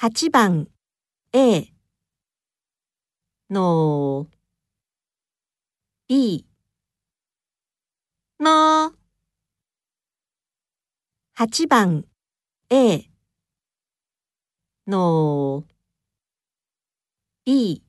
8番 A の B の8番 A の B の